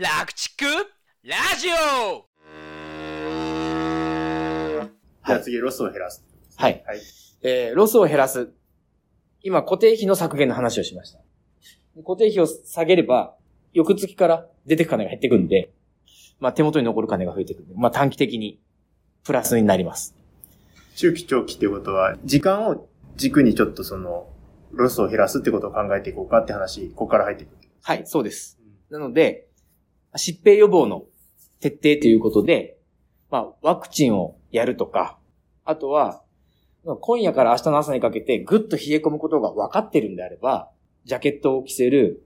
らくちっくラジオじゃあ次、ロスを減らす。はい。はい。えー、ロスを減らす。今、固定費の削減の話をしました。固定費を下げれば、翌月から出てく金が減ってくるんで、まあ手元に残る金が増えてくるんで、まあ短期的にプラスになります。中期長期っていうことは、時間を軸にちょっとその、ロスを減らすってことを考えていこうかって話、ここから入ってくる。はい、そうです。なので、疾病予防の徹底ということで、まあ、ワクチンをやるとか、あとは、まあ今夜から明日の朝にかけてぐっと冷え込むことが分かってるんであれば、ジャケットを着せる、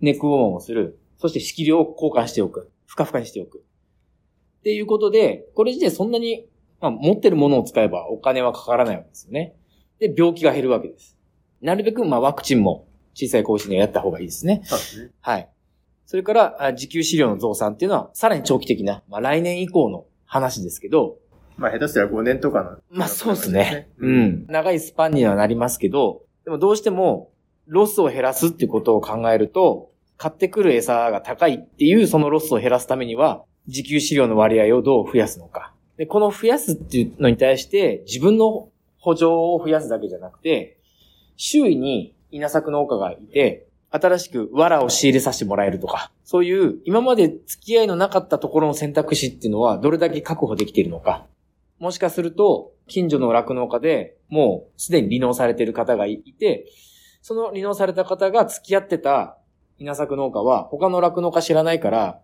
ネックウォーマーをする、そして仕切りを交換しておく。ふかふかにしておく。っていうことで、これ自体そんなに、まあ、持ってるものを使えばお金はかからないわけですよね。で、病気が減るわけです。なるべく、まあ、ワクチンも小さい子牛にはやった方がいいですね。そうですね。はい。それから、あ自給飼料の増産っていうのは、さらに長期的な、まあ来年以降の話ですけど、まあ、下手したら5年とかの。まあそうですね。ううん。ん。長いスパンにはなりますけど、でもどうしても、ロスを減らすっていうことを考えると、買ってくる餌が高いっていうそのロスを減らすためには、自給飼料の割合をどう増やすのか。で、この増やすっていうのに対して、自分の補助を増やすだけじゃなくて、周囲に稲作農家がいて、新しく藁を仕入れさせてもらえるとか、そういう今まで付き合いのなかったところの選択肢っていうのはどれだけ確保できているのか。もしかすると、近所の酪農家でもうすでに離農されている方がいて、その離農された方が付き合ってた稲作農家は他の酪農家知らないから、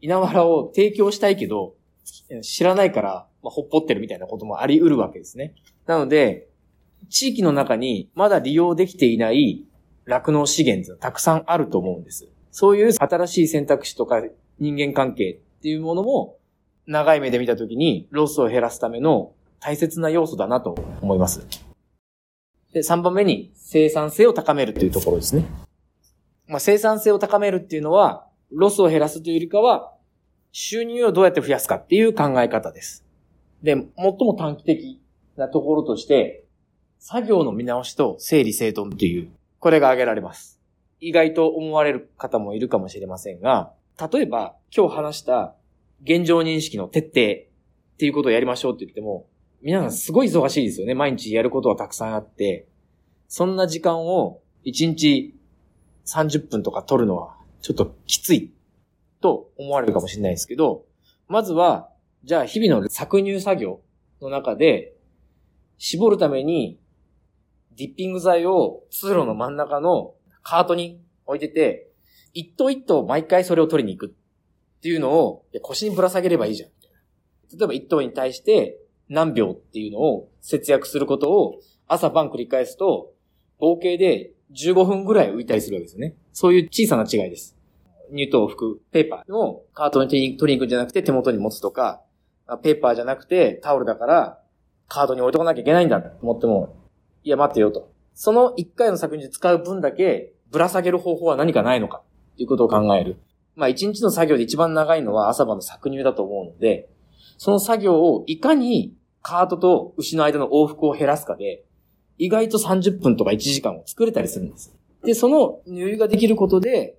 稲わらを提供したいけど、知らないから、まあ、ほっぽってるみたいなこともあり得るわけですね。なので、地域の中にまだ利用できていない酪農資源ってたくさんあると思うんです。そういう新しい選択肢とか人間関係っていうものも長い目で見たときにロスを減らすための大切な要素だなと思います。で、3番目に生産性を高めるというところですね。まあ、生産性を高めるっていうのは、ロスを減らすというよりかは、収入をどうやって増やすかっていう考え方です。で、最も短期的なところとして、作業の見直しと整理整頓という、これが挙げられます。意外と思われる方もいるかもしれませんが、例えば今日話した現状認識の徹底っていうことをやりましょうって言っても、皆さんすごい忙しいですよね。毎日やることはたくさんあって、そんな時間を1日30分とか取るのはちょっときついと思われるかもしれないですけど、まずは、じゃあ日々の搾乳作業の中で、絞るためにディッピング剤を通路の真ん中のカートに置いてて、一頭一頭毎回それを取りに行くっていうのを腰にぶら下げればいいじゃん。例えば一頭に対して何秒っていうのを節約することを朝晩繰り返すと、合計で15分ぐらい浮いたりするわけですよね。そういう小さな違いです。乳糖を拭くペーパーをカートに取りに行くんじゃなくて手元に持つとか、ペーパーじゃなくてタオルだからカートに置いとかなきゃいけないんだと思っても、いや待ってよと。その1回の作品で使う分だけぶら下げる方法は何かないのかということを考える。まあ1日の作業で一番長いのは朝晩の搾乳だと思うので、その作業をいかにカートと牛の間の往復を減らすかで、意外と30分とか1時間を作れたりするんです。で、その入油ができることで、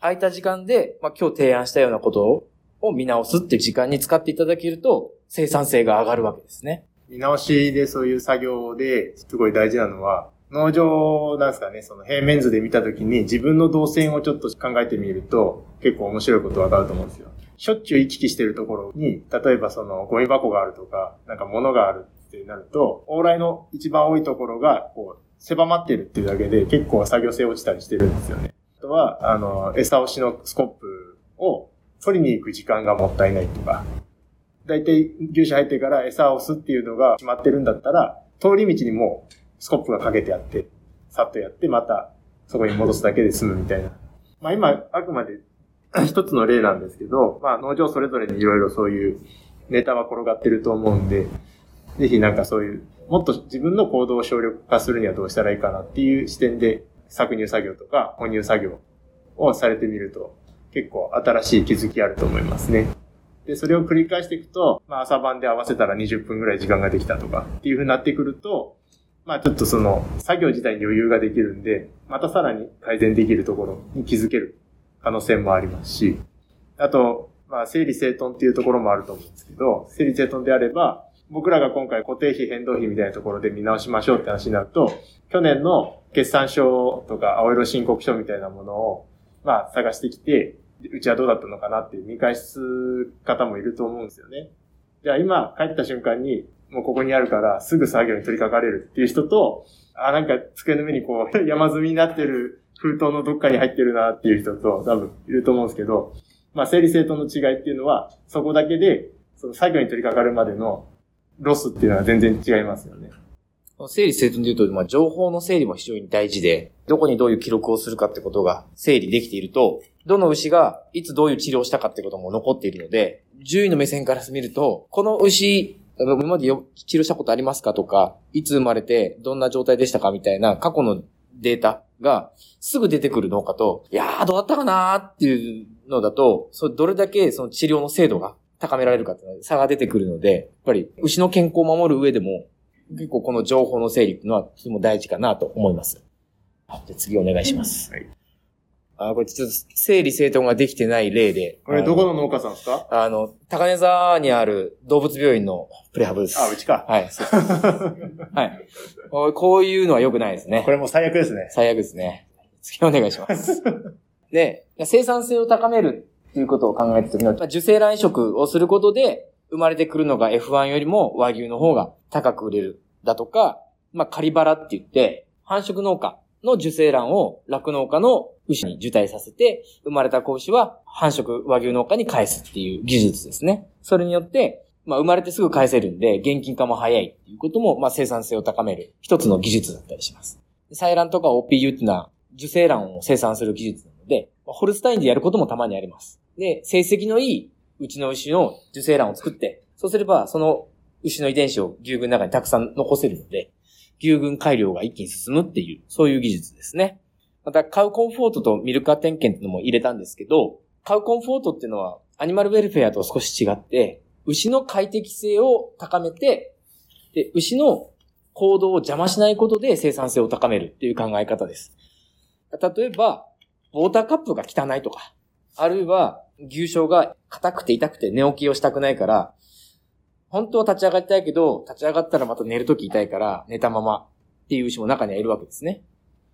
空いた時間で、まあ今日提案したようなことを見直すっていう時間に使っていただけると、生産性が上がるわけですね。見直しでそういう作業ですごい大事なのは、農場なんですかね、その平面図で見たときに自分の動線をちょっと考えてみると結構面白いことわかると思うんですよ。しょっちゅう行き来してるところに、例えばそのゴミ箱があるとか、なんか物があるってなると、往来の一番多いところがこう狭まってるっていうだけで結構作業性落ちたりしてるんですよね。あとは、あの、餌押しのスコップを取りに行く時間がもったいないとか、だいたい牛舎入ってから餌を押すっていうのが決まってるんだったら、通り道にもうスコップがかけてあって、さっとやって、またそこに戻すだけで済むみたいな。まあ今、あくまで 一つの例なんですけど、まあ農場それぞれにいろいろそういうネタは転がってると思うんで、ぜひなんかそういう、もっと自分の行動を省力化するにはどうしたらいいかなっていう視点で搾乳作業とか哺乳作業をされてみると結構新しい気づきあると思いますね。で、それを繰り返していくと、まあ朝晩で合わせたら20分ぐらい時間ができたとかっていう風になってくると、まあちょっとその作業自体に余裕ができるんで、またさらに改善できるところに気づける可能性もありますし、あと、まあ、整理整頓っていうところもあると思うんですけど、整理整頓であれば、僕らが今回固定費変動費みたいなところで見直しましょうって話になると、去年の決算書とか青色申告書みたいなものを、まあ、探してきて、うちはどうだったのかなっていう見返す方もいると思うんですよね。じゃあ今帰った瞬間に、もうここにあるからすぐ作業に取り掛かれるっていう人と、あ、なんか机の上にこう 山積みになってる封筒のどっかに入ってるなっていう人と多分いると思うんですけど、まあ整理整頓の違いっていうのは、そこだけで、その作業に取り掛かるまでのロスっていうのは全然違いますよね。整理整頓で言うと、まあ、情報の整理も非常に大事で、どこにどういう記録をするかってことが整理できていると、どの牛がいつどういう治療をしたかってことも残っているので、獣医の目線から見ると、この牛、今まで治療したことありますかとか、いつ生まれてどんな状態でしたかみたいな過去のデータがすぐ出てくる農家と、いやーどうだったかなーっていうのだと、それどれだけその治療の精度が高められるかって差が出てくるので、やっぱり牛の健康を守る上でも、結構この情報の整理っていうのはとても大事かなと思います。じゃ次お願いします。はい。あ、これちょっと整理整頓ができてない例で。これどこの農家さんですか？あの、高根沢にある動物病院のプレハブです。あ、うちか。はい。はい。こういうのは良くないですね。これも最悪ですね。最悪ですね。次お願いします。で、生産性を高めるっていうことを考えたときの、受精卵移植をすることで、生まれてくるのが F1 よりも和牛の方が高く売れる。だとか、まあ、仮腹って言って、繁殖農家の受精卵を酪農家の牛に受胎させて、生まれた子牛は繁殖和牛農家に返すっていう技術ですね。それによって、まあ、生まれてすぐ返せるんで、現金化も早いっていうことも、まあ、生産性を高める一つの技術だったりします。採卵とか OPU っていうのは、受精卵を生産する技術なので、ホルスタインでやることもたまにあります。で、成績のいいうちの牛の受精卵を作って、そうすれば、その牛の遺伝子を牛群の中にたくさん残せるので、牛群改良が一気に進むっていう、そういう技術ですね。また、カウコンフォートとミルカー点検っていうのも入れたんですけど、カウコンフォートっていうのは、アニマルウェルフェアと少し違って、牛の快適性を高めて、で、牛の行動を邪魔しないことで生産性を高めるっていう考え方です。例えば、ウォーターカップが汚いとか、あるいは牛症が硬くて痛くて寝起きをしたくないから、本当は立ち上がりたいけど、立ち上がったらまた寝るとき痛いから寝たままっていう牛も中にはいるわけですね。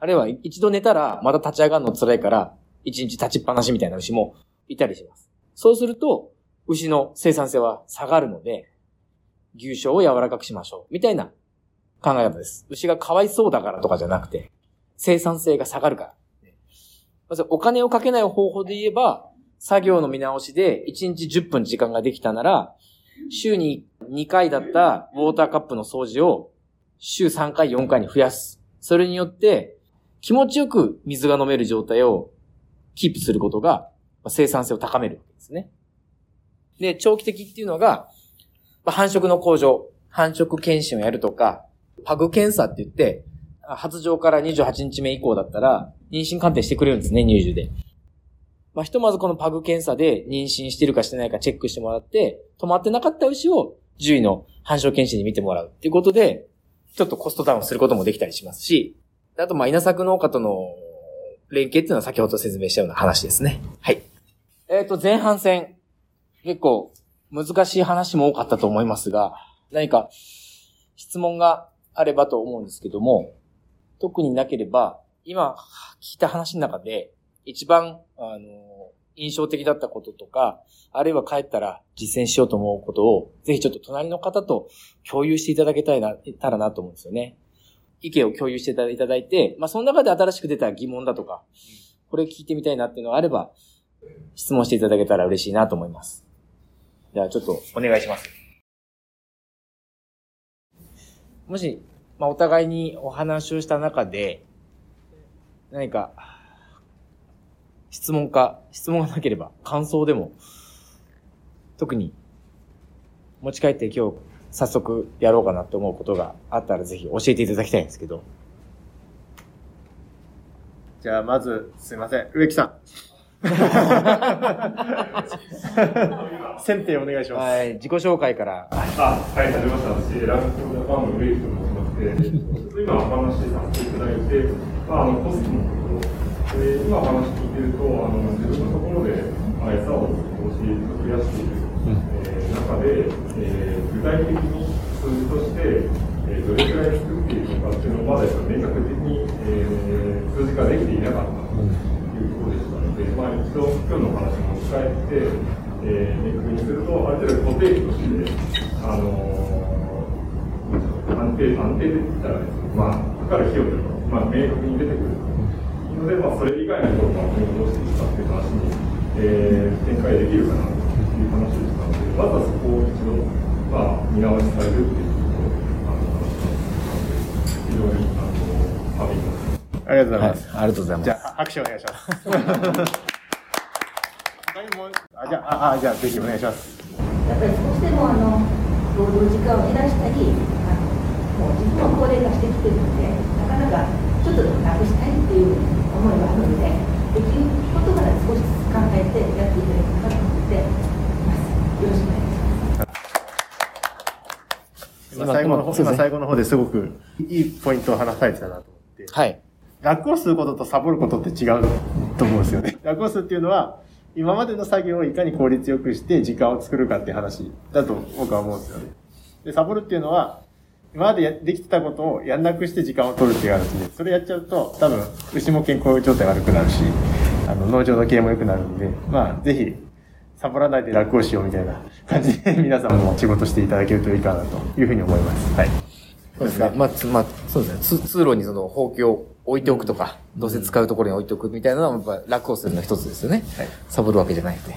あるいは一度寝たらまた立ち上がるの辛いから一日立ちっぱなしみたいな牛もいたりします。そうすると牛の生産性は下がるので牛症を柔らかくしましょうみたいな考え方です。牛がかわいそうだからとかじゃなくて生産性が下がるから。まずお金をかけない方法で言えば作業の見直しで1日10分時間ができたなら週に2回だったウォーターカップの掃除を週3回、4回に増やす。それによって気持ちよく水が飲める状態をキープすることが生産性を高めるわけですね。で、長期的っていうのが、繁殖の向上、繁殖検診をやるとか、パグ検査って言って、発情から28日目以降だったら、妊娠鑑定してくれるんですね、乳児で。まあ、ひとまずこのパグ検査で妊娠してるかしてないかチェックしてもらって、止まってなかった牛を獣医の繁殖検診に見てもらうっていうことで、ちょっとコストダウンすることもできたりしますし、あとま稲作農家との連携っていうのは先ほど説明したような話ですね。はい。えっ、ー、と、前半戦、結構難しい話も多かったと思いますが、何か質問があればと思うんですけども、特になければ、今聞いた話の中で、一番、あの、印象的だったこととか、あるいは帰ったら実践しようと思うことを、ぜひちょっと隣の方と共有していただけたいな、たらなと思うんですよね。意見を共有していただいて、まあ、その中で新しく出た疑問だとか、これ聞いてみたいなっていうのがあれば、質問していただけたら嬉しいなと思います。じゃあちょっとお願いします。もし、まあ、お互いにお話をした中で、何か質問か、質問がなければ感想でも、特に持ち帰って今日早速やろうかなと思うことがあったらぜひ教えていただきたいんですけど。じゃあまず、すいません。植木さん。選定お願いします。はい、自己紹介から。あ、はい、はじめまして。私、ランクジャパンの植木と申しまして、今お話しさせていただいて、まあ、あの、コストのこと、え今お話聞いてると、あの、自分のところで、あ速さを少し増やしている、えー中で、えー具体的に数字として、えーどれくらい作っているのかっていうのをまだ明確に、えー数字化できていなかったというところでしたので、まあ、一度今日の話も使えて、えー、明確にすると、ある程度固定費として、あのー安定、安定で言ったらですね、まあ、かかる費用というのが、まあ、明確に出てくるので、まあ、それ以外のところを今後どうしていくかっていう話に、えー展開できるかなという話でしたので、まずはそこを一度、まあ、見直しされるっていうことを、あの、話したので、非常に、あの、ハビーありがとうございはいます。。ありがとうございます。じゃあ、拍手お願いします。他にも、あ、じゃあ、あ、あじゃあ、ぜひお願いします。やっぱり少しでもあの労働時間を減らしたり、あのもう自分は高齢化してきてるので、なかなかちょっとでも楽したいっていう思いがあるので、できることから少しずつ考えてやっていただけたらと思っています。よろしくお願いします。今、最後の方、今最後の方ですごくいいポイントを話されてたなと思って。はい。楽をすることとサボることって違うと思うんですよね。楽をするっていうのは、今までの作業をいかに効率よくして時間を作るかっていう話だと僕は思うんですよね。で、サボるっていうのは、今までやできてたことをやんなくして時間を取るっていう話で、それやっちゃうと、多分、牛も健康状態悪くなるし、あの、農場の経営も良くなるんで、まあ、ぜひ、サボらないで楽をしようみたいな感じで、皆さんも仕事していただけるといいかなというふうに思います。はい。そうですね。まあ、つまあ、そうですね。つ通路にその、ほうきを置いておくとか、どうせ使うところに置いておくみたいなのは、やっぱ楽をするの一つですよね。はいサボるわけじゃないんで。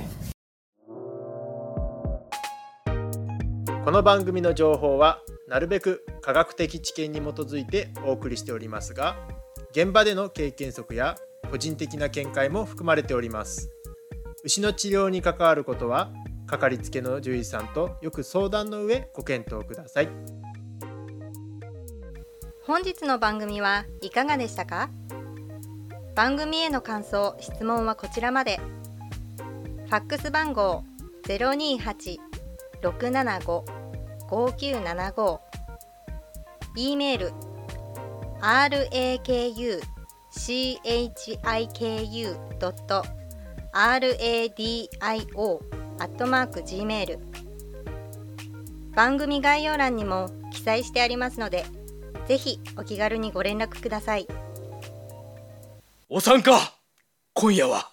この番組の情報はなるべく科学的知見に基づいてお送りしておりますが現場での経験則や個人的な見解も含まれております。牛の治療に関わることはかかりつけの獣医さんとよく相談の上ご検討ください。本日の番組はいかがでしたか？番組への感想・質問はこちらまで。ファックス番号028-675 5975 e メール。Rakuchiku.radio.gmail 番組概要欄にも記載してありますのでぜひお気軽にご連絡ください。お参加。今夜は。